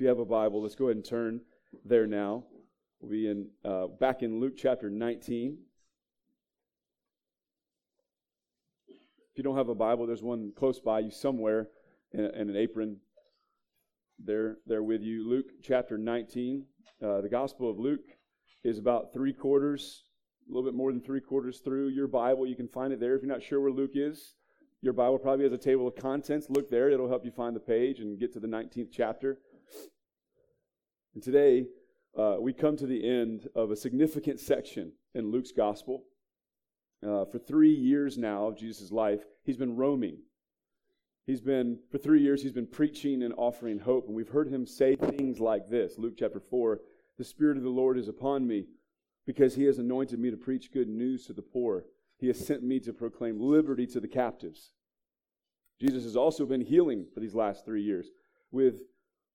If you have a Bible, let's go ahead and turn there now. We'll be in uh, back in Luke chapter 19. If you don't have a Bible, there's one close by you somewhere in, in an apron there, there with you. Luke chapter 19. Uh, the Gospel of Luke is about three quarters, a little bit more than three quarters through your Bible. You can find it there. If you're not sure where Luke is, your Bible probably has a table of contents. Look there, it'll help you find the page and get to the 19th chapter. And today, uh, we come to the end of a significant section in Luke's gospel. Uh, for three years now of Jesus' life, he's been roaming. He's been, for three years, he's been preaching and offering hope. And we've heard him say things like this Luke chapter 4 The Spirit of the Lord is upon me because he has anointed me to preach good news to the poor. He has sent me to proclaim liberty to the captives. Jesus has also been healing for these last three years with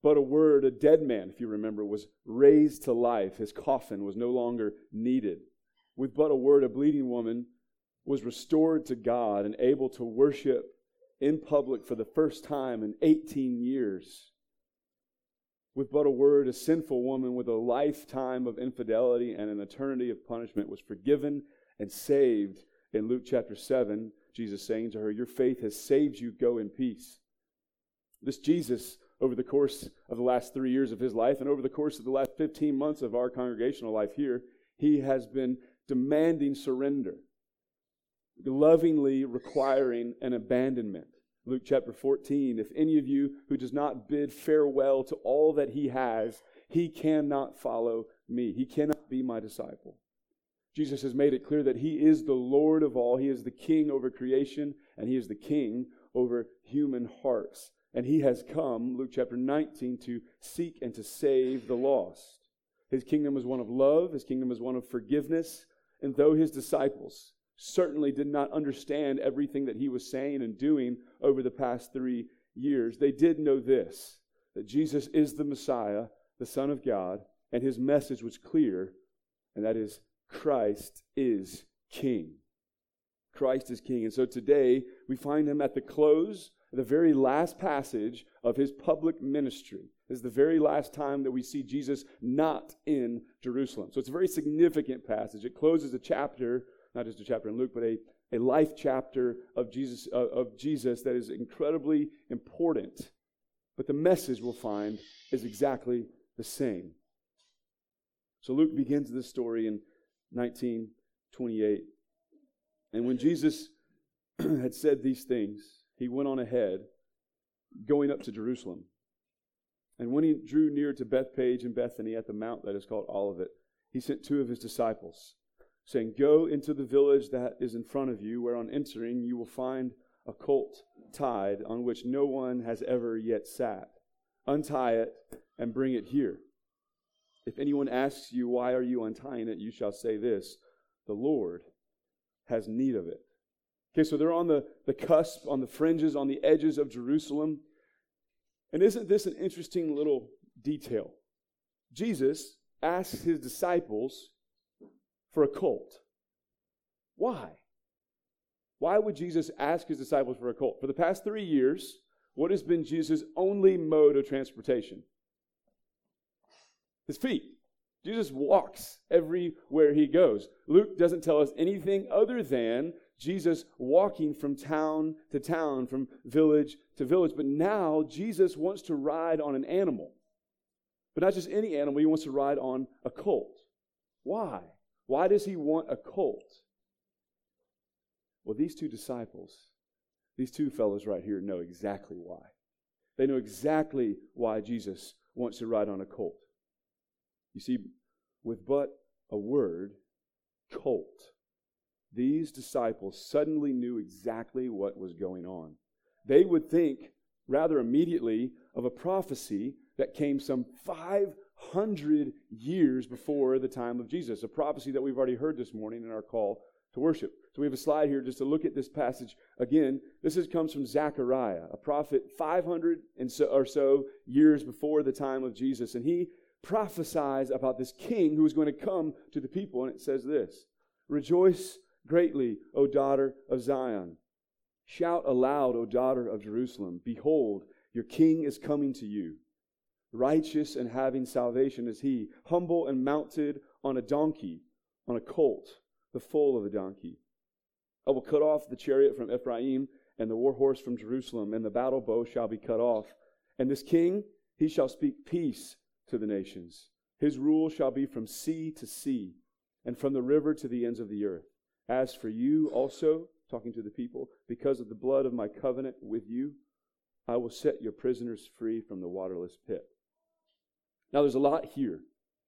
but a word, a dead man, if you remember, was raised to life. His coffin was no longer needed. With but a word, a bleeding woman was restored to God and able to worship in public for the first time in 18 years. With but a word, a sinful woman with a lifetime of infidelity and an eternity of punishment was forgiven and saved. In Luke chapter 7, Jesus saying to her, Your faith has saved you, go in peace. This Jesus over the course of the last three years of his life and over the course of the last 15 months of our congregational life here, he has been demanding surrender, lovingly requiring an abandonment. Luke chapter 14 If any of you who does not bid farewell to all that he has, he cannot follow me. He cannot be my disciple. Jesus has made it clear that he is the Lord of all. He is the king over creation, and he is the king over human hearts. And he has come, Luke chapter 19, to seek and to save the lost. His kingdom is one of love, his kingdom is one of forgiveness. And though his disciples certainly did not understand everything that he was saying and doing over the past three years, they did know this that Jesus is the Messiah, the Son of God, and his message was clear, and that is Christ is King. Christ is King. And so today we find him at the close the very last passage of his public ministry. This is the very last time that we see Jesus not in Jerusalem. So it's a very significant passage. It closes a chapter, not just a chapter in Luke, but a, a life chapter of Jesus, of Jesus that is incredibly important. But the message we'll find is exactly the same. So Luke begins this story in 1928. And when Jesus had said these things, he went on ahead, going up to Jerusalem. And when he drew near to Bethphage and Bethany at the mount that is called Olivet, he sent two of his disciples, saying, Go into the village that is in front of you, where on entering you will find a colt tied on which no one has ever yet sat. Untie it and bring it here. If anyone asks you, Why are you untying it? you shall say this The Lord has need of it. Okay, so they're on the, the cusp, on the fringes, on the edges of Jerusalem. And isn't this an interesting little detail? Jesus asks his disciples for a colt. Why? Why would Jesus ask his disciples for a colt? For the past three years, what has been Jesus' only mode of transportation? His feet. Jesus walks everywhere he goes. Luke doesn't tell us anything other than Jesus walking from town to town, from village to village. But now Jesus wants to ride on an animal. But not just any animal, he wants to ride on a colt. Why? Why does he want a colt? Well, these two disciples, these two fellows right here, know exactly why. They know exactly why Jesus wants to ride on a colt. You see, with but a word, colt these disciples suddenly knew exactly what was going on. They would think rather immediately of a prophecy that came some 500 years before the time of Jesus, a prophecy that we've already heard this morning in our call to worship. So we have a slide here just to look at this passage again. This is, comes from Zechariah, a prophet 500 and so, or so years before the time of Jesus. And he prophesies about this king who is going to come to the people. And it says this Rejoice greatly, O daughter of Zion. Shout aloud, O daughter of Jerusalem. Behold, your king is coming to you. righteous and having salvation is he, humble and mounted on a donkey, on a colt, the foal of a donkey. I will cut off the chariot from Ephraim and the war horse from Jerusalem, and the battle bow shall be cut off. And this king, he shall speak peace to the nations. His rule shall be from sea to sea, and from the river to the ends of the earth. As for you also, talking to the people, because of the blood of my covenant with you, I will set your prisoners free from the waterless pit. Now, there's a lot here.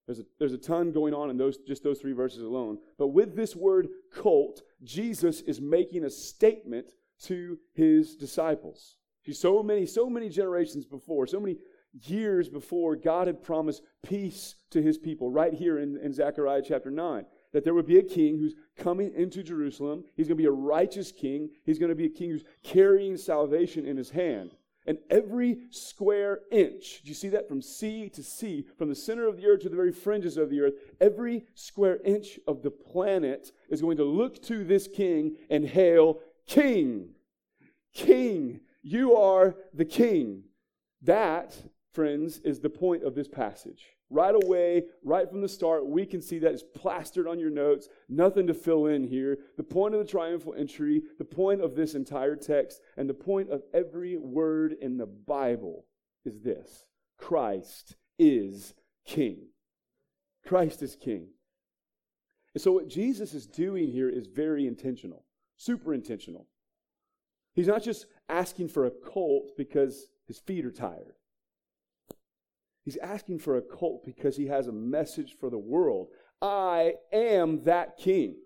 There's a, there's a ton going on in those just those three verses alone. But with this word colt, Jesus is making a statement to his disciples. See, so many, so many generations before, so many years before, God had promised peace to his people, right here in, in Zechariah chapter 9. That there would be a king who's coming into Jerusalem. He's going to be a righteous king. He's going to be a king who's carrying salvation in his hand. And every square inch, do you see that from sea to sea, from the center of the earth to the very fringes of the earth, every square inch of the planet is going to look to this king and hail, King, King, you are the king. That, friends, is the point of this passage. Right away, right from the start, we can see that it's plastered on your notes. Nothing to fill in here. The point of the triumphal entry, the point of this entire text, and the point of every word in the Bible is this Christ is King. Christ is King. And so, what Jesus is doing here is very intentional, super intentional. He's not just asking for a colt because his feet are tired. He's asking for a colt because he has a message for the world. I am that king.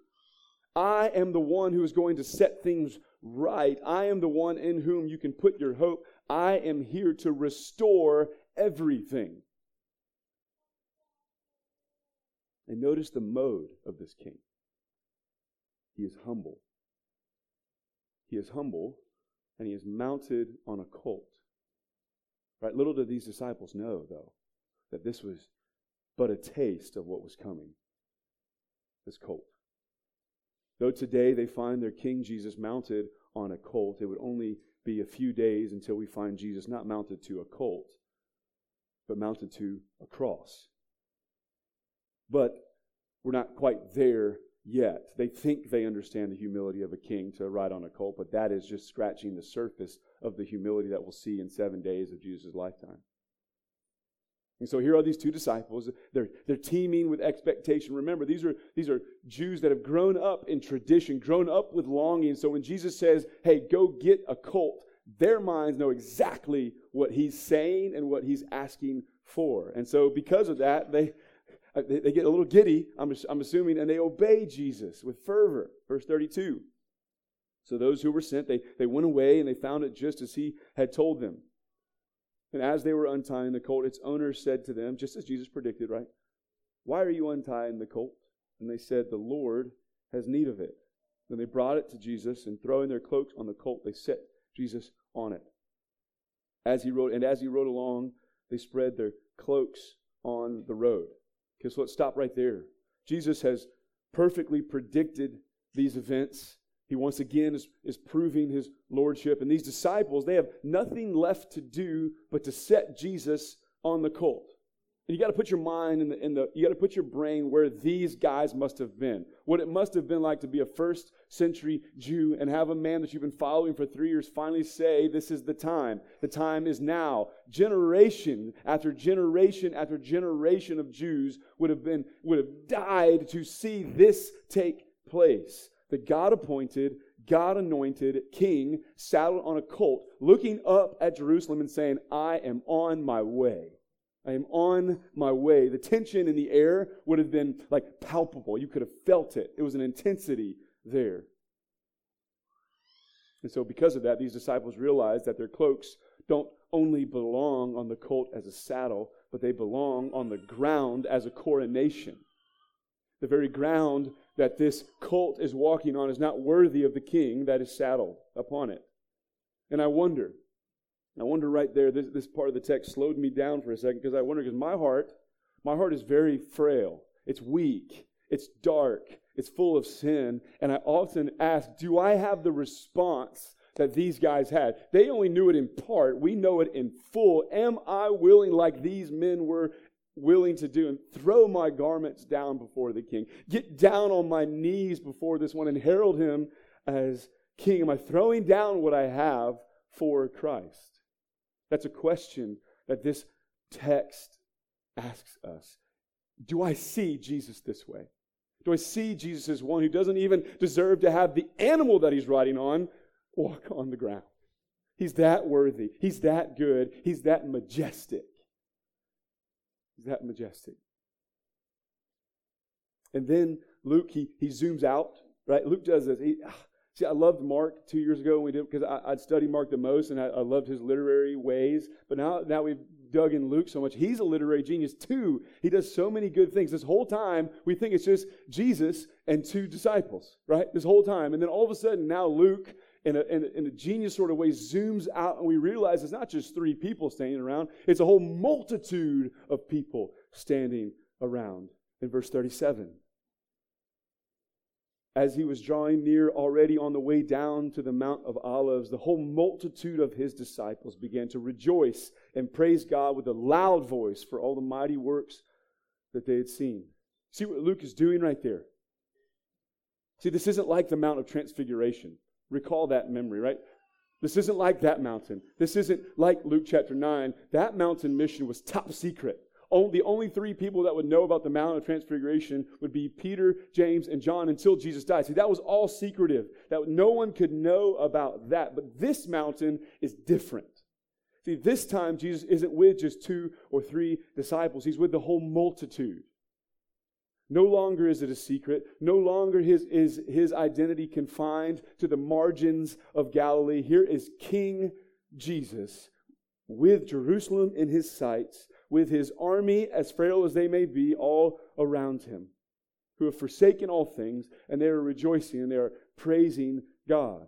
I am the one who is going to set things right. I am the one in whom you can put your hope. I am here to restore everything. And notice the mode of this king. He is humble. He is humble and he is mounted on a colt. Right? Little did these disciples know, though, that this was but a taste of what was coming. This colt. Though today they find their King Jesus mounted on a colt, it would only be a few days until we find Jesus not mounted to a colt, but mounted to a cross. But we're not quite there yet. They think they understand the humility of a king to ride on a colt, but that is just scratching the surface of the humility that we'll see in seven days of Jesus' lifetime. And so here are these two disciples. They're, they're teeming with expectation. Remember, these are, these are Jews that have grown up in tradition, grown up with longing. So when Jesus says, hey, go get a colt, their minds know exactly what he's saying and what he's asking for. And so because of that, they, they, get a little giddy, I'm, I'm assuming, and they obey Jesus with fervor. Verse 32. So those who were sent, they, they went away and they found it just as he had told them. And as they were untying the colt, its owner said to them, just as Jesus predicted, right? Why are you untying the colt? And they said, The Lord has need of it. Then they brought it to Jesus, and throwing their cloaks on the colt, they set Jesus on it. As he rode, and as he rode along, they spread their cloaks on the road. Okay, so let's stop right there. Jesus has perfectly predicted these events he once again is, is proving his lordship. And these disciples, they have nothing left to do but to set Jesus on the colt. And you got to put your mind in the, in the you got to put your brain where these guys must have been. What it must have been like to be a first century Jew and have a man that you've been following for three years finally say, This is the time. The time is now. Generation after generation after generation of Jews would have been would have died to see this take place the God appointed, God anointed king saddled on a colt, looking up at Jerusalem and saying, I am on my way. I am on my way. The tension in the air would have been like palpable. You could have felt it. It was an intensity there. And so, because of that, these disciples realize that their cloaks don't only belong on the colt as a saddle, but they belong on the ground as a coronation. The very ground that this colt is walking on is not worthy of the king that is saddled upon it. And I wonder, I wonder right there, this, this part of the text slowed me down for a second because I wonder, because my heart, my heart is very frail. It's weak. It's dark. It's full of sin. And I often ask, do I have the response that these guys had. They only knew it in part. We know it in full. Am I willing, like these men were willing to do, and throw my garments down before the king? Get down on my knees before this one and herald him as king? Am I throwing down what I have for Christ? That's a question that this text asks us. Do I see Jesus this way? Do I see Jesus as one who doesn't even deserve to have the animal that he's riding on walk on the ground? He's that worthy. He's that good. He's that majestic. He's that majestic. And then Luke, he, he zooms out, right? Luke does this. He, ah, see, I loved Mark two years ago when we did because I'd studied Mark the most and I, I loved his literary ways. But now, now we've dug in Luke so much. He's a literary genius too. He does so many good things. This whole time, we think it's just Jesus and two disciples, right? This whole time. And then all of a sudden, now Luke, in a, in a, in a genius sort of way, zooms out and we realize it's not just three people standing around, it's a whole multitude of people standing around. In verse 37 as he was drawing near already on the way down to the Mount of Olives, the whole multitude of his disciples began to rejoice and praise God with a loud voice for all the mighty works that they had seen. See what Luke is doing right there? See, this isn't like the Mount of Transfiguration. Recall that memory, right? This isn't like that mountain. This isn't like Luke chapter 9. That mountain mission was top secret the only three people that would know about the Mount of Transfiguration would be Peter, James, and John until Jesus died. See, that was all secretive. That no one could know about that. But this mountain is different. See, this time Jesus isn't with just two or three disciples. He's with the whole multitude. No longer is it a secret. No longer his, is his identity confined to the margins of Galilee. Here is King Jesus with Jerusalem in his sights with his army, as frail as they may be, all around him, who have forsaken all things, and they are rejoicing and they are praising God.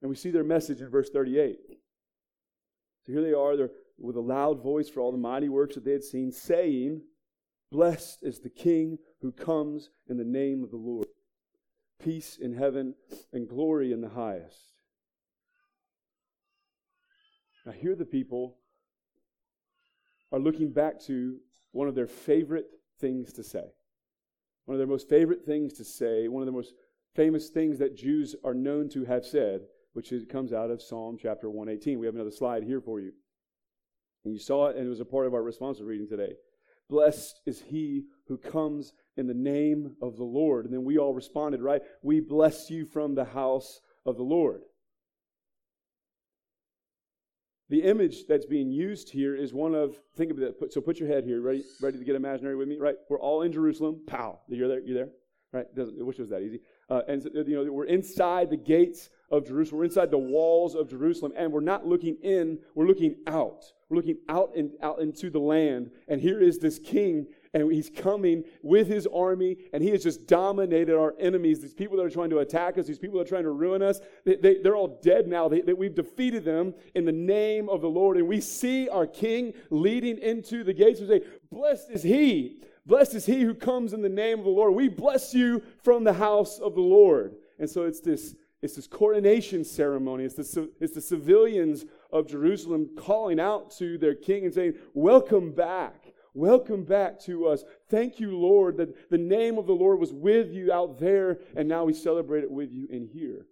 And we see their message in verse 38. So here they are, they're with a loud voice for all the mighty works that they had seen, saying, Blessed is the King who comes in the name of the Lord. Peace in heaven and glory in the highest. Now, here the people are looking back to one of their favorite things to say. One of their most favorite things to say, one of the most famous things that Jews are known to have said, which is, comes out of Psalm chapter 118. We have another slide here for you. And you saw it, and it was a part of our responsive reading today. Blessed is he who comes in the name of the Lord. And then we all responded, right? We bless you from the house of the Lord. The image that's being used here is one of, think of it, so put your head here, ready, ready to get imaginary with me, right? We're all in Jerusalem. Pow. You're there? You're there? Right? Doesn't, I wish it was that easy. Uh, and, you know, we're inside the gates of Jerusalem. We're inside the walls of Jerusalem, and we're not looking in, we're looking out. We're looking out and out into the land. And here is this king and he's coming with his army, and he has just dominated our enemies. These people that are trying to attack us, these people that are trying to ruin us, they, they, are all dead now. They, they, we've defeated them in the name of the Lord. And we see our king leading into the gates. We say, Blessed is he. Blessed is he who comes in the name of the Lord. We bless you from the house of the Lord. And so it's this, it's this coronation ceremony. It's the, it's the civilians of Jerusalem calling out to their king and saying, Welcome back. Welcome back to us. Thank you, Lord, that the name of the Lord was with you out there, and now we celebrate it with you in here.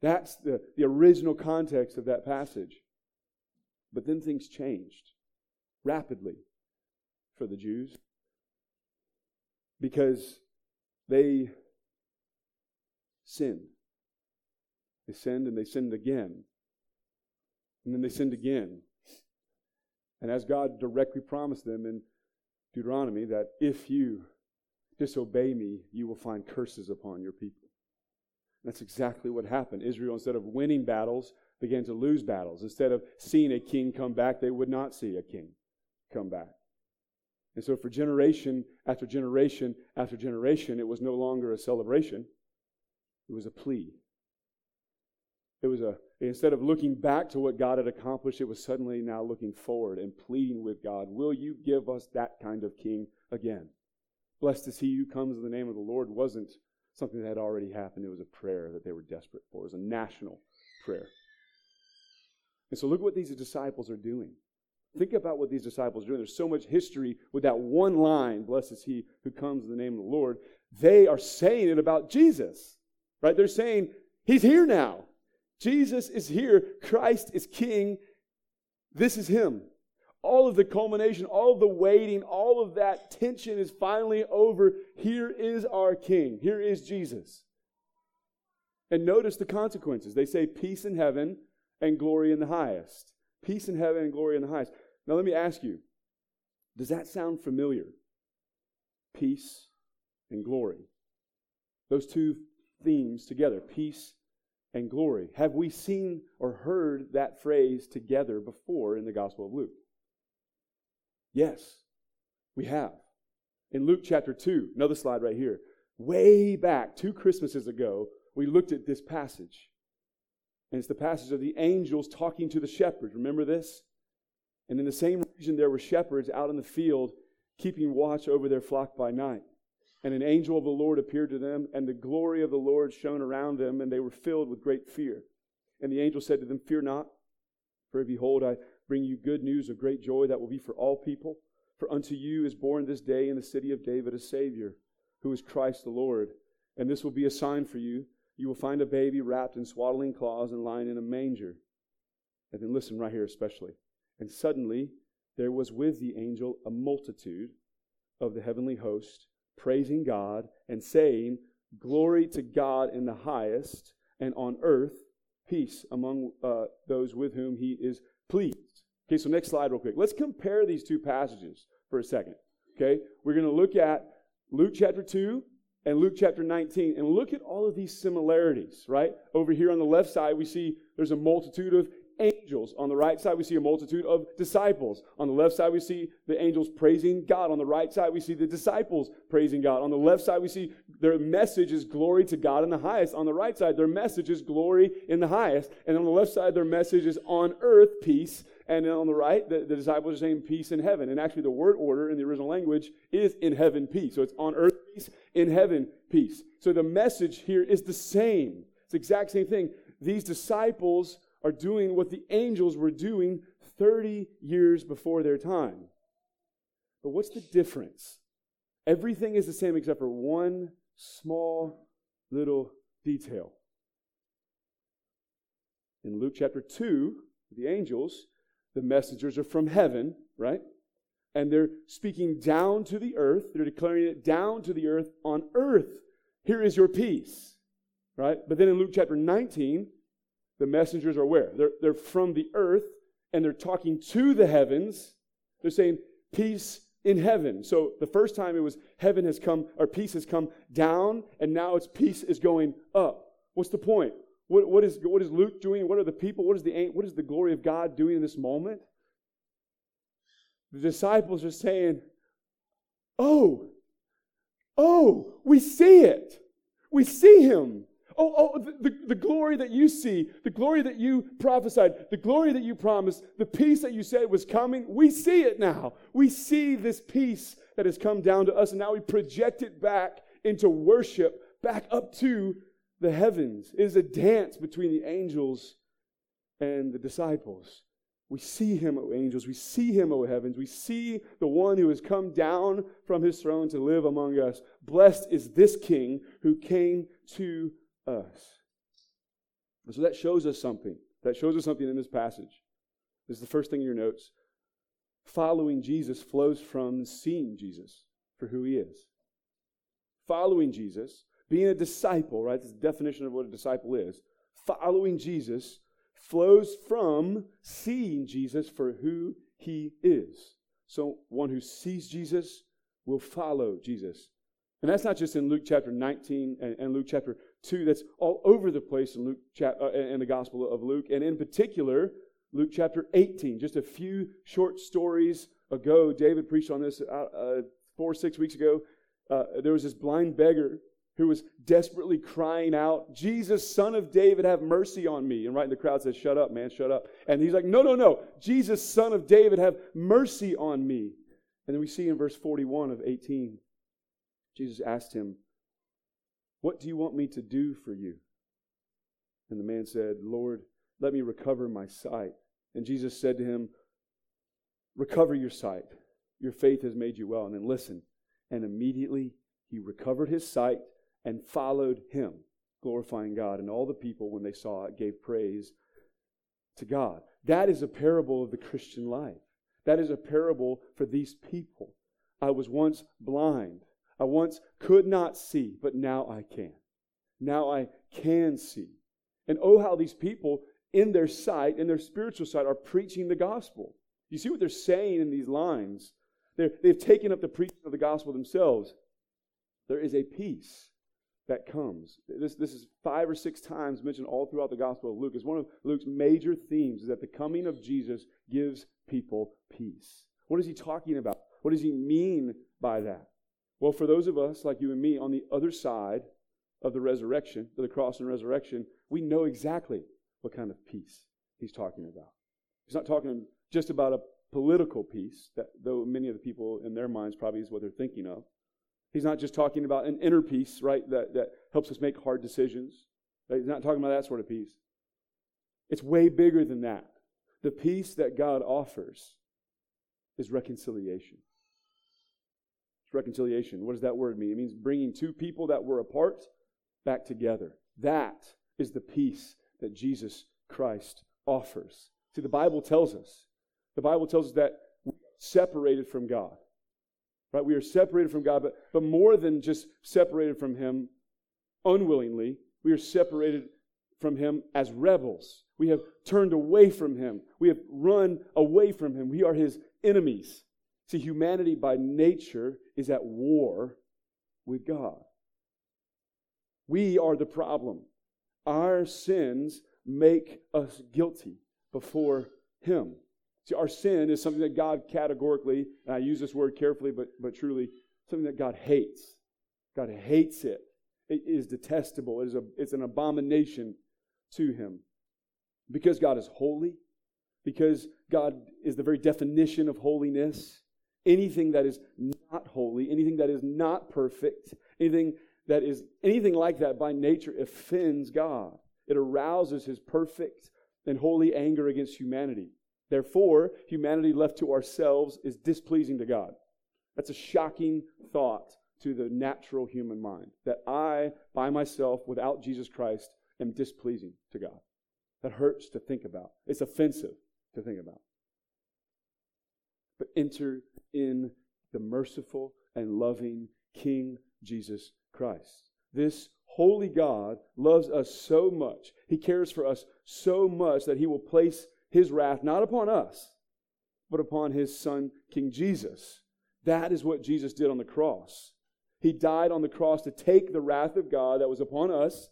That's the, the original context of that passage. But then things changed rapidly for the Jews because they sinned. They sinned and they sinned again. And then they sinned again. And as God directly promised them in Deuteronomy, that if you disobey me, you will find curses upon your people. That's exactly what happened. Israel, instead of winning battles, began to lose battles. Instead of seeing a king come back, they would not see a king come back. And so, for generation after generation after generation, it was no longer a celebration, it was a plea. It was a Instead of looking back to what God had accomplished, it was suddenly now looking forward and pleading with God, Will you give us that kind of king again? Blessed is he who comes in the name of the Lord wasn't something that had already happened. It was a prayer that they were desperate for. It was a national prayer. And so look what these disciples are doing. Think about what these disciples are doing. There's so much history with that one line, blessed is he who comes in the name of the Lord. They are saying it about Jesus, right? They're saying, He's here now. Jesus is here. Christ is King. This is Him. All of the culmination, all of the waiting, all of that tension is finally over. Here is our King. Here is Jesus. And notice the consequences. They say peace in heaven and glory in the highest. Peace in heaven and glory in the highest. Now, let me ask you does that sound familiar? Peace and glory. Those two themes together peace and glory. Have we seen or heard that phrase together before in the Gospel of Luke? Yes, we have. In Luke chapter 2, another slide right here, way back two Christmases ago, we looked at this passage. And it's the passage of the angels talking to the shepherds. Remember this? And in the same region, there were shepherds out in the field keeping watch over their flock by night. And an angel of the Lord appeared to them, and the glory of the Lord shone around them, and they were filled with great fear. And the angel said to them, Fear not, for behold, I bring you good news of great joy that will be for all people. For unto you is born this day in the city of David a Savior, who is Christ the Lord. And this will be a sign for you you will find a baby wrapped in swaddling cloths and lying in a manger. And then listen right here, especially. And suddenly there was with the angel a multitude of the heavenly host, praising God and saying, Glory to God in the highest, and on earth peace among uh, those with whom he is pleased. Okay, so next slide, real quick. Let's compare these two passages for a second. Okay, we're going to look at Luke chapter 2 and Luke chapter 19 and look at all of these similarities, right? Over here on the left side, we see there's a multitude of angels. On the right side, we see a multitude of disciples. On the left side, we see the angels praising God. On the right side, we see the disciples praising God. On the left side, we see their message is glory to God in the highest. On the right side, their message is glory in the highest. And on the left side, their message is on earth, peace. And on the right, the, the disciples are saying peace in heaven. And actually, the word order in the original language is in heaven, peace. So it's on earth, peace, in heaven, peace. So the message here is the same. It's the exact same thing. These disciples are doing what the angels were doing 30 years before their time. But what's the difference? Everything is the same except for one small little detail. In Luke chapter 2, the angels, the messengers are from heaven, right? And they're speaking down to the earth. They're declaring it down to the earth. On earth, here is your peace, right? But then in Luke chapter 19, the messengers are where? They're, they're from the earth and they're talking to the heavens. They're saying, Peace in heaven. So the first time it was heaven has come, or peace has come down, and now it's peace is going up. What's the point? What, what, is, what is Luke doing? What are the people? What is the, what is the glory of God doing in this moment? The disciples are saying, Oh, oh, we see it. We see him. Oh, oh, the, the, the, glory that you see, the glory that you prophesied, the glory that you promised, the peace that you said was coming, we see it now. We see this peace that has come down to us, and now we project it back into worship, back up to the heavens. It is a dance between the angels and the disciples. We see him, O angels. We see him, O heavens. We see the one who has come down from his throne to live among us. Blessed is this king who came to us. And so that shows us something. That shows us something in this passage. This is the first thing in your notes. Following Jesus flows from seeing Jesus for who he is. Following Jesus, being a disciple, right? This definition of what a disciple is. Following Jesus flows from seeing Jesus for who he is. So one who sees Jesus will follow Jesus. And that's not just in Luke chapter 19 uh, and, and Luke chapter 2. That's all over the place in Luke chap- uh, in the Gospel of Luke, and in particular Luke chapter 18. Just a few short stories ago, David preached on this uh, uh, four or six weeks ago. Uh, there was this blind beggar who was desperately crying out, Jesus, son of David, have mercy on me. And right in the crowd says, Shut up, man, shut up. And he's like, No, no, no. Jesus, son of David, have mercy on me. And then we see in verse 41 of 18, Jesus asked him, What do you want me to do for you? And the man said, Lord, let me recover my sight. And Jesus said to him, Recover your sight. Your faith has made you well. And then listen. And immediately he recovered his sight and followed him, glorifying God. And all the people, when they saw it, gave praise to God. That is a parable of the Christian life. That is a parable for these people. I was once blind. I once could not see, but now I can. Now I can see. And oh, how these people, in their sight, in their spiritual sight, are preaching the gospel. You see what they're saying in these lines? they they've taken up the preaching of the gospel themselves. There is a peace that comes. This, this is five or six times mentioned all throughout the Gospel of Luke. It's one of Luke's major themes is that the coming of Jesus gives people peace. What is he talking about? What does he mean by that? Well, for those of us like you and me on the other side of the resurrection, of the cross and resurrection, we know exactly what kind of peace he's talking about. He's not talking just about a political peace, that though many of the people in their minds probably is what they're thinking of. He's not just talking about an inner peace, right, that, that helps us make hard decisions. He's not talking about that sort of peace. It's way bigger than that. The peace that God offers is reconciliation. Reconciliation. What does that word mean? It means bringing two people that were apart back together. That is the peace that Jesus Christ offers. See, the Bible tells us. The Bible tells us that we're separated from God. Right? We are separated from God, but, but more than just separated from Him unwillingly, we are separated from Him as rebels. We have turned away from Him. We have run away from Him. We are His enemies. See, humanity by nature is at war with God. We are the problem. Our sins make us guilty before Him. See, our sin is something that God categorically, and I use this word carefully, but, but truly, something that God hates. God hates it. It is detestable. It is a, it's an abomination to Him. Because God is holy, because God is the very definition of holiness, anything that is not holy, anything that is not perfect, anything that is anything like that by nature offends God. It arouses his perfect and holy anger against humanity. Therefore, humanity left to ourselves is displeasing to God. That's a shocking thought to the natural human mind that I, by myself, without Jesus Christ, am displeasing to God. That hurts to think about. It's offensive to think about. But enter in the merciful and loving King Jesus Christ. This holy God loves us so much. He cares for us so much that he will place his wrath not upon us, but upon his son, King Jesus. That is what Jesus did on the cross. He died on the cross to take the wrath of God that was upon us,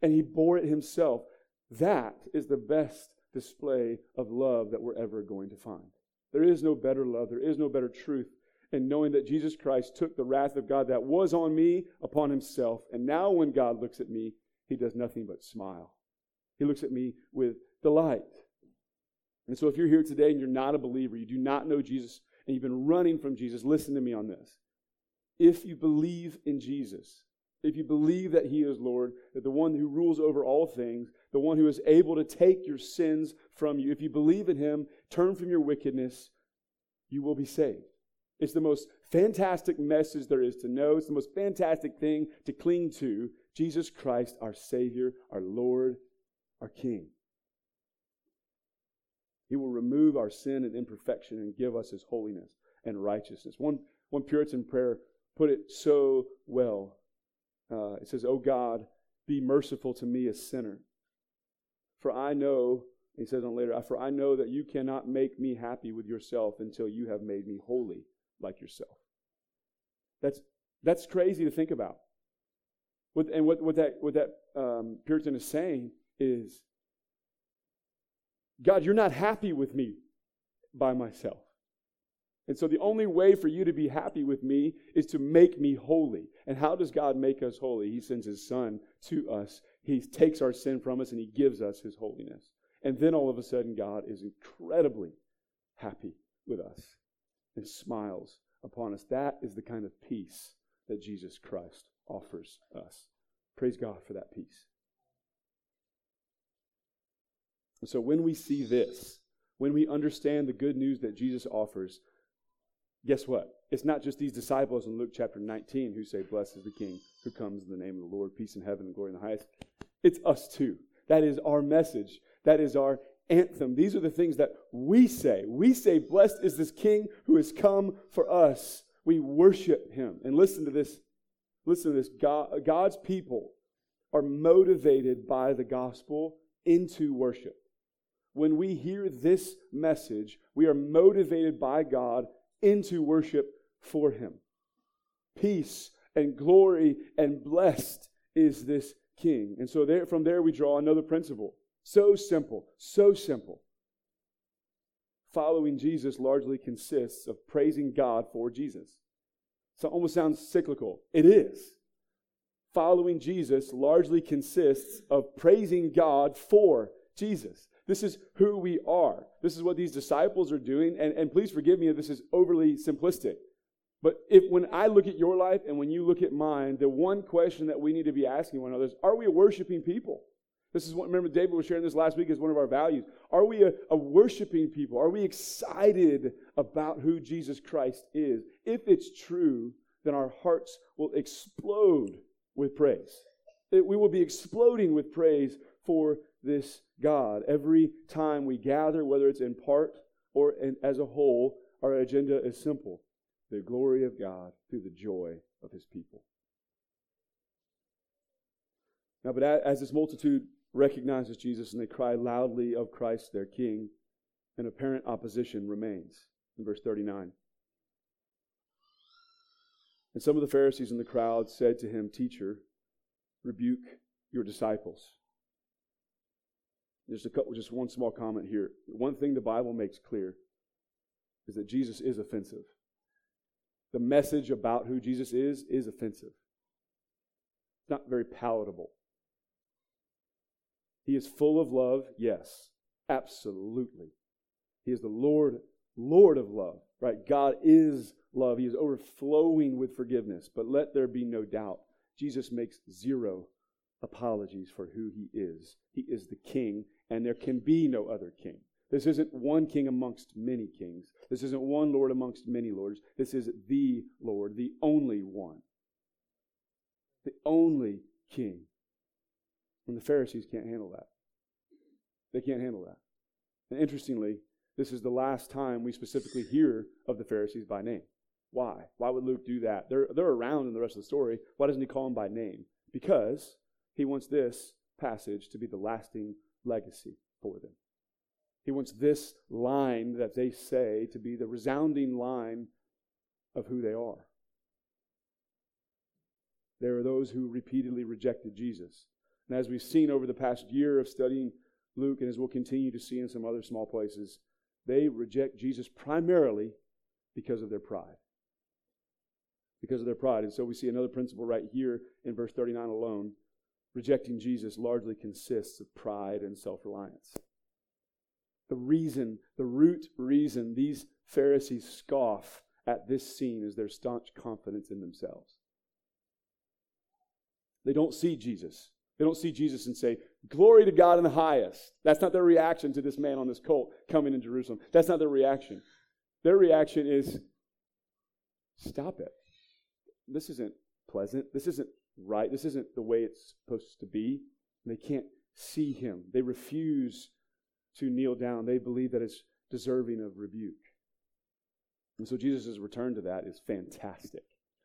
and he bore it himself. That is the best display of love that we're ever going to find. There is no better love, there is no better truth in knowing that Jesus Christ took the wrath of God that was on me upon himself. And now, when God looks at me, he does nothing but smile. He looks at me with delight. And so, if you're here today and you're not a believer, you do not know Jesus, and you've been running from Jesus, listen to me on this. If you believe in Jesus, if you believe that He is Lord, that the one who rules over all things, the one who is able to take your sins from you, if you believe in Him, turn from your wickedness, you will be saved. It's the most fantastic message there is to know. It's the most fantastic thing to cling to. Jesus Christ, our Savior, our Lord, our King. He will remove our sin and imperfection and give us His holiness and righteousness. One, one Puritan prayer put it so well. Uh, it says, Oh God, be merciful to me, a sinner. For I know, he says on later, for I know that you cannot make me happy with yourself until you have made me holy like yourself. That's, that's crazy to think about. What, and what, what that, what that um, Puritan is saying is God, you're not happy with me by myself. And so the only way for you to be happy with me is to make me holy. And how does God make us holy? He sends his son to us. He takes our sin from us and he gives us his holiness. And then all of a sudden, God is incredibly happy with us and smiles upon us. That is the kind of peace that Jesus Christ offers us. Praise God for that peace. And so when we see this, when we understand the good news that Jesus offers, guess what? It's not just these disciples in Luke chapter 19 who say, Blessed is the King who comes in the name of the Lord, peace in heaven and glory in the highest. It's us too. That is our message. That is our anthem. These are the things that we say. We say, Blessed is this King who has come for us. We worship him. And listen to this. Listen to this. God, God's people are motivated by the gospel into worship. When we hear this message, we are motivated by God into worship for him. Peace and glory and blessed is this king. And so there, from there we draw another principle. So simple, so simple. Following Jesus largely consists of praising God for Jesus. So almost sounds cyclical. It is. Following Jesus largely consists of praising God for Jesus. This is who we are. This is what these disciples are doing. And, and please forgive me if this is overly simplistic. But if when I look at your life and when you look at mine, the one question that we need to be asking one another is are we worshiping people? This is what, remember, David was sharing this last week as one of our values. Are we a, a worshiping people? Are we excited about who Jesus Christ is? If it's true, then our hearts will explode with praise. It, we will be exploding with praise for this God. Every time we gather, whether it's in part or in, as a whole, our agenda is simple the glory of God through the joy of his people. Now, but as this multitude recognizes Jesus and they cry loudly of Christ their King, an apparent opposition remains. In verse 39. And some of the Pharisees in the crowd said to him, Teacher, rebuke your disciples. Just a couple, just one small comment here. One thing the Bible makes clear is that Jesus is offensive the message about who Jesus is is offensive. It's not very palatable. He is full of love, yes, absolutely. He is the Lord, Lord of love, right? God is love. He is overflowing with forgiveness. But let there be no doubt, Jesus makes zero apologies for who he is. He is the king, and there can be no other king. This isn't one king amongst many kings. This isn't one Lord amongst many lords. This is the Lord, the only one, the only king. And the Pharisees can't handle that. They can't handle that. And interestingly, this is the last time we specifically hear of the Pharisees by name. Why? Why would Luke do that? They're, they're around in the rest of the story. Why doesn't he call them by name? Because he wants this passage to be the lasting legacy for them. He wants this line that they say to be the resounding line of who they are. There are those who repeatedly rejected Jesus. And as we've seen over the past year of studying Luke, and as we'll continue to see in some other small places, they reject Jesus primarily because of their pride. Because of their pride. And so we see another principle right here in verse 39 alone. Rejecting Jesus largely consists of pride and self reliance. The reason, the root reason these Pharisees scoff at this scene is their staunch confidence in themselves. They don't see Jesus. They don't see Jesus and say, Glory to God in the highest. That's not their reaction to this man on this colt coming in Jerusalem. That's not their reaction. Their reaction is, Stop it. This isn't pleasant. This isn't right. This isn't the way it's supposed to be. They can't see him. They refuse to kneel down, they believe that it's deserving of rebuke. And so Jesus' return to that is fantastic.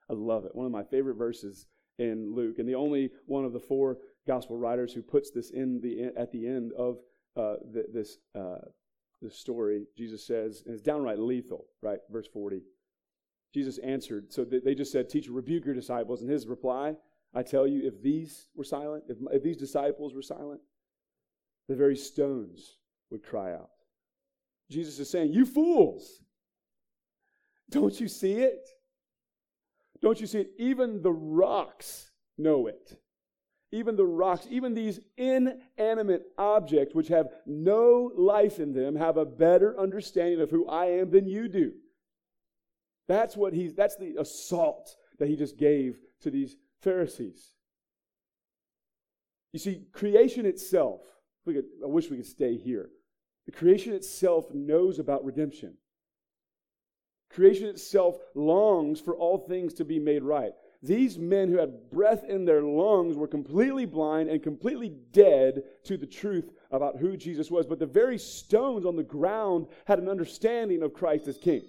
I love it. One of my favorite verses in Luke, and the only one of the four gospel writers who puts this in the at the end of uh, the, this uh, this story. Jesus says, and it's downright lethal, right? Verse forty. Jesus answered. So they just said, "Teacher, rebuke your disciples." And his reply, "I tell you, if these were silent, if, if these disciples were silent, the very stones would cry out. Jesus is saying, You fools! Don't you see it? Don't you see it? Even the rocks know it. Even the rocks, even these inanimate objects which have no life in them, have a better understanding of who I am than you do. That's what he's that's the assault that he just gave to these Pharisees. You see, creation itself I wish we could stay here. The creation itself knows about redemption. Creation itself longs for all things to be made right. These men who had breath in their lungs were completely blind and completely dead to the truth about who Jesus was. But the very stones on the ground had an understanding of Christ as King.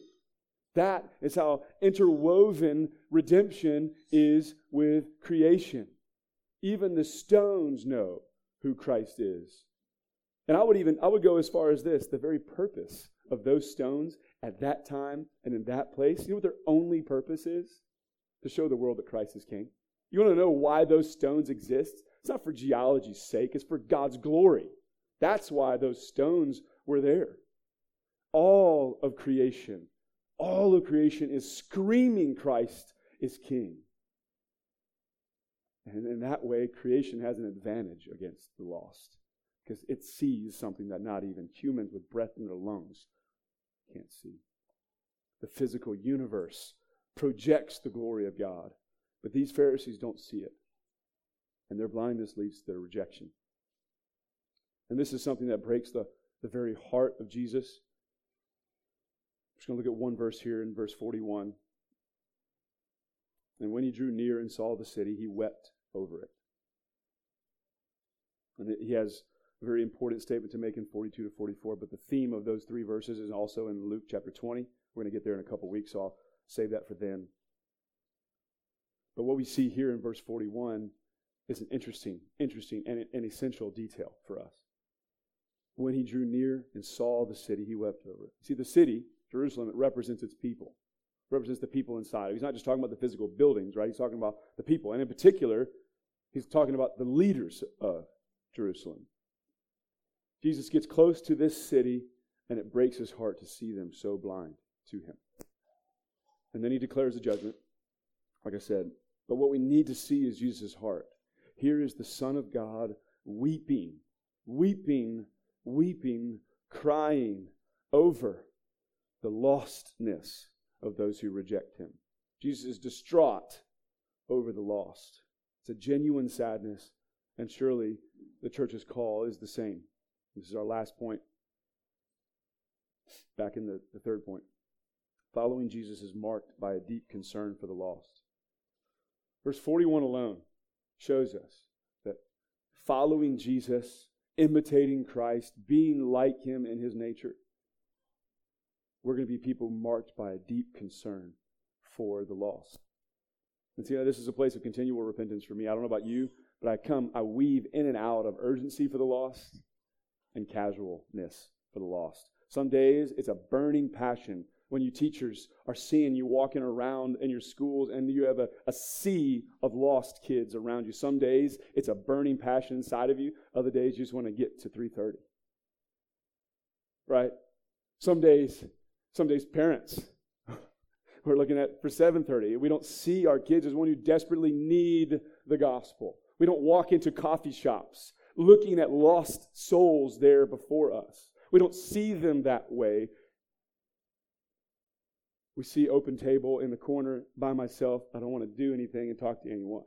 That is how interwoven redemption is with creation. Even the stones know who Christ is. And I would even I would go as far as this, the very purpose of those stones at that time and in that place, you know what their only purpose is? To show the world that Christ is king. You want to know why those stones exist? It's not for geology's sake, it's for God's glory. That's why those stones were there. All of creation, all of creation is screaming Christ is king. And in that way, creation has an advantage against the lost because it sees something that not even humans with breath in their lungs can't see. The physical universe projects the glory of God, but these Pharisees don't see it. And their blindness leads to their rejection. And this is something that breaks the, the very heart of Jesus. I'm just going to look at one verse here in verse 41. And when he drew near and saw the city, he wept over it. And he has a very important statement to make in 42 to 44, but the theme of those three verses is also in Luke chapter 20. We're going to get there in a couple weeks, so I'll save that for then. But what we see here in verse 41 is an interesting, interesting, and an essential detail for us. When he drew near and saw the city, he wept over it. See, the city, Jerusalem, it represents its people, it represents the people inside. He's not just talking about the physical buildings, right? He's talking about the people. And in particular, he's talking about the leaders of Jerusalem. Jesus gets close to this city, and it breaks his heart to see them so blind to him. And then he declares a judgment, like I said. But what we need to see is Jesus' heart. Here is the Son of God weeping, weeping, weeping, crying over the lostness of those who reject him. Jesus is distraught over the lost. It's a genuine sadness, and surely the church's call is the same. This is our last point. Back in the, the third point. Following Jesus is marked by a deep concern for the lost. Verse 41 alone shows us that following Jesus, imitating Christ, being like him in his nature, we're going to be people marked by a deep concern for the lost. And see, how this is a place of continual repentance for me. I don't know about you, but I come, I weave in and out of urgency for the lost and casualness for the lost. Some days it's a burning passion when you teachers are seeing you walking around in your schools and you have a, a sea of lost kids around you. Some days it's a burning passion inside of you. Other days you just want to get to 3:30. Right? Some days, some days parents we're looking at for 7:30. We don't see our kids as one who desperately need the gospel. We don't walk into coffee shops looking at lost souls there before us. We don't see them that way. We see open table in the corner by myself. I don't want to do anything and talk to anyone.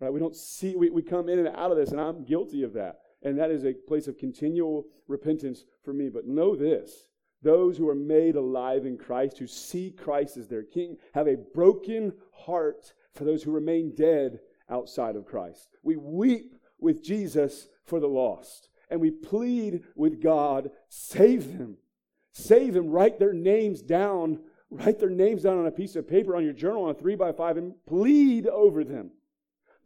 Right? We don't see, we, we come in and out of this, and I'm guilty of that. And that is a place of continual repentance for me. But know this those who are made alive in Christ, who see Christ as their King, have a broken heart for those who remain dead outside of Christ. We weep with Jesus for the lost. And we plead with God, save them. Save them. Write their names down. Write their names down on a piece of paper on your journal on a three by five and plead over them.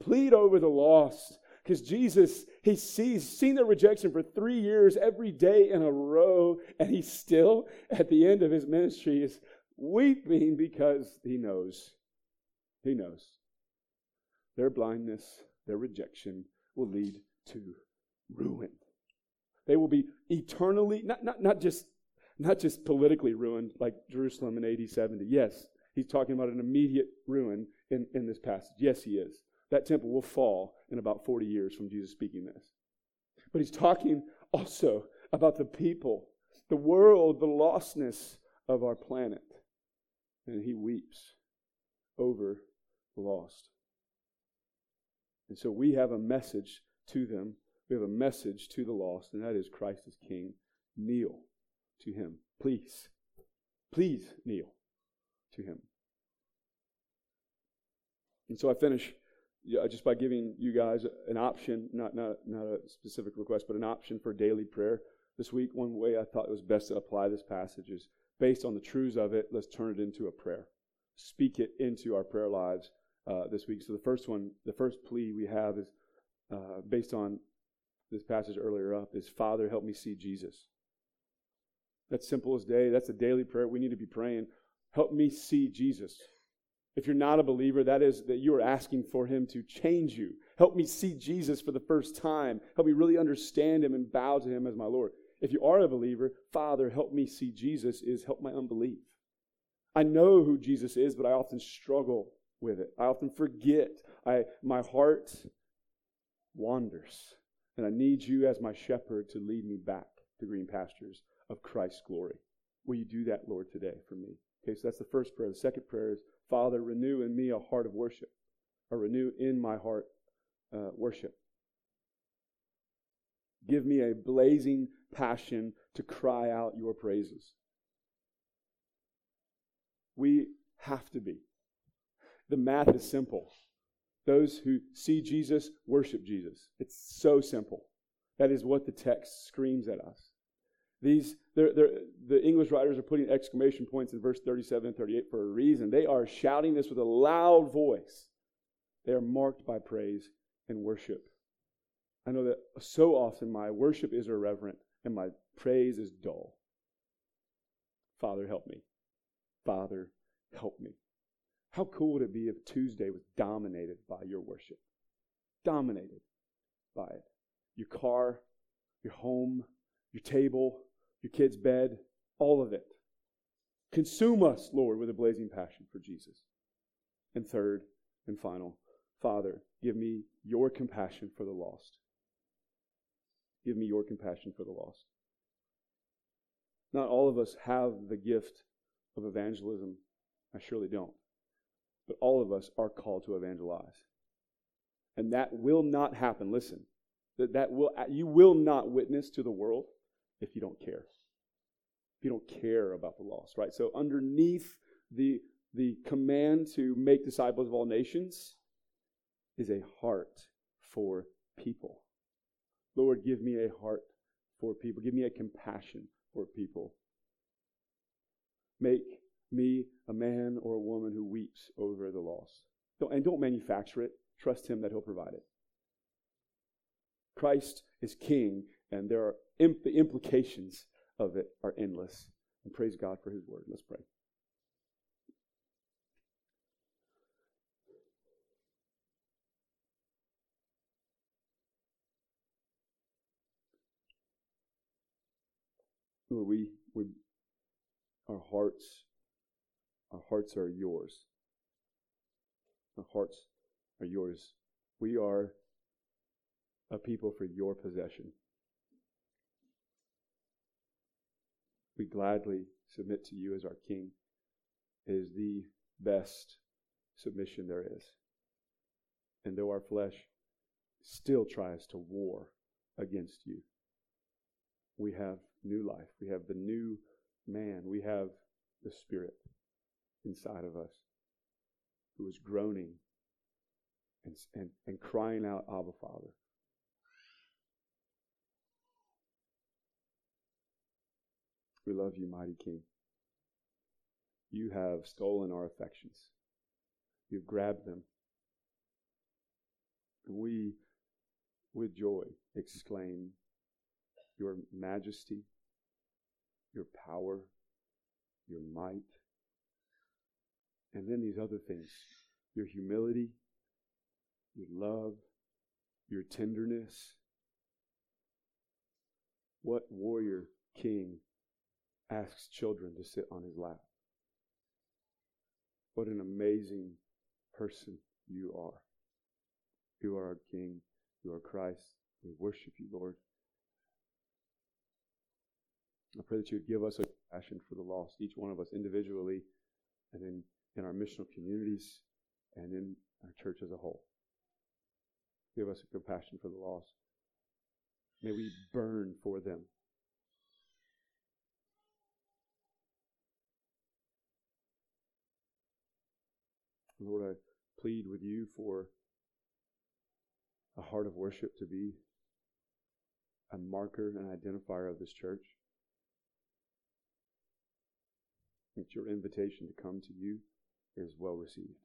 Plead over the lost. Because Jesus, he sees, seen their rejection for three years, every day in a row, and he still, at the end of his ministry, is weeping because he knows. He knows. Their blindness, their rejection, will lead to ruin. They will be eternally, not, not, not, just, not just politically ruined like Jerusalem in AD 70. Yes, he's talking about an immediate ruin in, in this passage. Yes, he is. That temple will fall in about 40 years from Jesus speaking this. But he's talking also about the people, the world, the lostness of our planet. And he weeps over the lost. And so we have a message to them We have a message to the lost, and that is Christ is King. Kneel to him. Please. Please kneel to him. And so I finish just by giving you guys an option, not, not, not a specific request, but an option for daily prayer this week. One way I thought it was best to apply this passage is based on the truths of it, let's turn it into a prayer. Speak it into our prayer lives uh, this week. So the first one, the first plea we have is uh, based on this passage earlier up is Father, help me see Jesus. That's simple as day. That's a daily prayer. We need to be praying. Help me see Jesus. If you're not a believer, that is that you are asking for him to change you. Help me see Jesus for the first time. Help me really understand him and bow to him as my Lord. If you are a believer, Father, help me see Jesus is help my unbelief. I know who Jesus is, but I often struggle with it. I often forget. I my heart wanders. And I need you as my shepherd to lead me back to green pastures of Christ's glory. Will you do that, Lord, today for me? Okay, so that's the first prayer. The second prayer is, Father, renew in me a heart of worship, or renew in my heart uh, worship. Give me a blazing passion to cry out your praises. We have to be. The math is simple. Those who see Jesus worship Jesus. It's so simple. That is what the text screams at us. These, they're, they're, the English writers are putting exclamation points in verse 37 and 38 for a reason. They are shouting this with a loud voice. They are marked by praise and worship. I know that so often my worship is irreverent and my praise is dull. Father, help me. Father, help me. How cool would it be if Tuesday was dominated by your worship? Dominated by it. Your car, your home, your table, your kid's bed, all of it. Consume us, Lord, with a blazing passion for Jesus. And third and final, Father, give me your compassion for the lost. Give me your compassion for the lost. Not all of us have the gift of evangelism. I surely don't. But all of us are called to evangelize. And that will not happen. Listen, that, that will, uh, you will not witness to the world if you don't care. If you don't care about the lost, right? So underneath the, the command to make disciples of all nations is a heart for people. Lord, give me a heart for people. Give me a compassion for people. Make me a man or a woman who weeps over the loss. Don't, and don't manufacture it. Trust Him that He'll provide it. Christ is King, and there are imp- the implications of it are endless. And praise God for His word. Let's pray. Lord, we, we, our hearts our hearts are yours. Our hearts are yours. We are a people for your possession. We gladly submit to you as our King. It is the best submission there is. And though our flesh still tries to war against you, we have new life. We have the new man. We have the Spirit inside of us who is groaning and, and, and crying out, Abba, Father. We love you, mighty King. You have stolen our affections. You've grabbed them. And we, with joy, exclaim, Your majesty, your power, your might, and then these other things your humility, your love, your tenderness. What warrior king asks children to sit on his lap? What an amazing person you are. You are our King. You are Christ. We worship you, Lord. I pray that you would give us a passion for the lost, each one of us individually, and then in our missional communities, and in our church as a whole. Give us a compassion for the lost. May we burn for them. Lord, I plead with you for a heart of worship to be a marker and identifier of this church. It's your invitation to come to you is well received.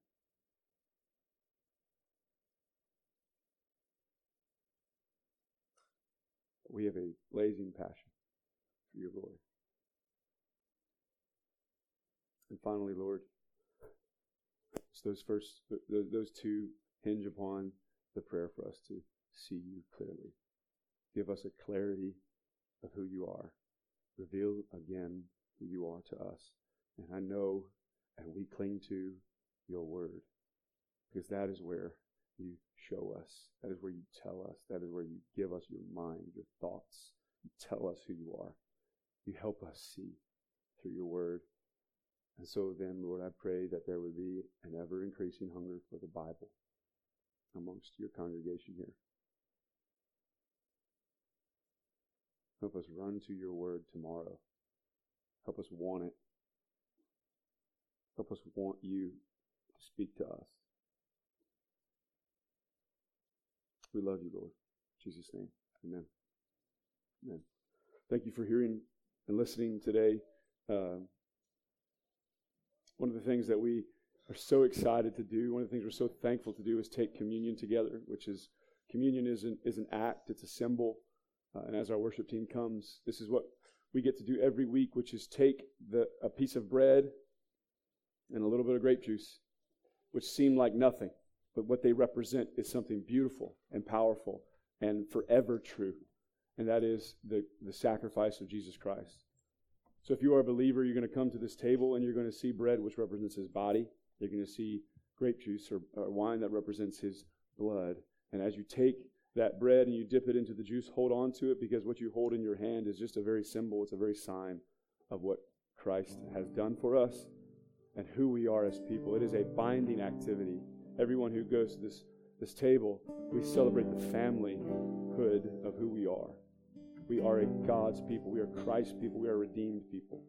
We have a blazing passion for your glory. And finally, Lord, those first, those two hinge upon the prayer for us to see you clearly. Give us a clarity of who you are. Reveal again who you are to us. And I know, and we cling to your word, because that is where you show us. That is where you tell us. That is where you give us your mind, your thoughts. You tell us who you are. You help us see through your word. And so then, Lord, I pray that there would be an ever increasing hunger for the Bible amongst your congregation here. Help us run to your word tomorrow. Help us want it. Help us want you to speak to us. We love you, Lord. In Jesus' name. Amen. Amen. Thank you for hearing and listening today. Uh, one of the things that we are so excited to do, one of the things we're so thankful to do is take communion together, which is communion is an, is an act, it's a symbol. Uh, and as our worship team comes, this is what we get to do every week, which is take the, a piece of bread and a little bit of grape juice, which seem like nothing, but what they represent is something beautiful and powerful and forever true. And that is the, the sacrifice of Jesus Christ. So if you are a believer, you're going to come to this table and you're going to see bread, which represents his body. You're going to see grape juice or, or wine that represents his blood. And as you take that bread and you dip it into the juice, hold on to it because what you hold in your hand is just a very symbol, it's a very sign of what Christ has done for us and who we are as people. It is a binding activity. Everyone who goes to this, this table, we celebrate the familyhood of who we are. We are a God's people. We are Christ's people. We are redeemed people.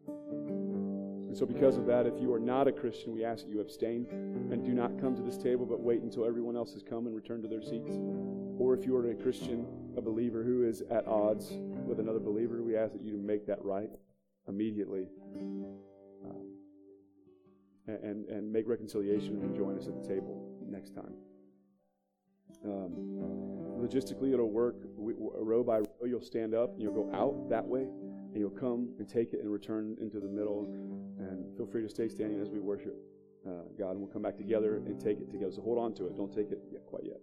And so, because of that, if you are not a Christian, we ask that you abstain and do not come to this table, but wait until everyone else has come and returned to their seats. Or if you are a Christian, a believer who is at odds with another believer, we ask that you make that right immediately. And, and make reconciliation and join us at the table next time. Um, logistically, it'll work we, row by row. You'll stand up and you'll go out that way, and you'll come and take it and return into the middle. And feel free to stay standing as we worship uh, God, and we'll come back together and take it together. So hold on to it. Don't take it yet, quite yet.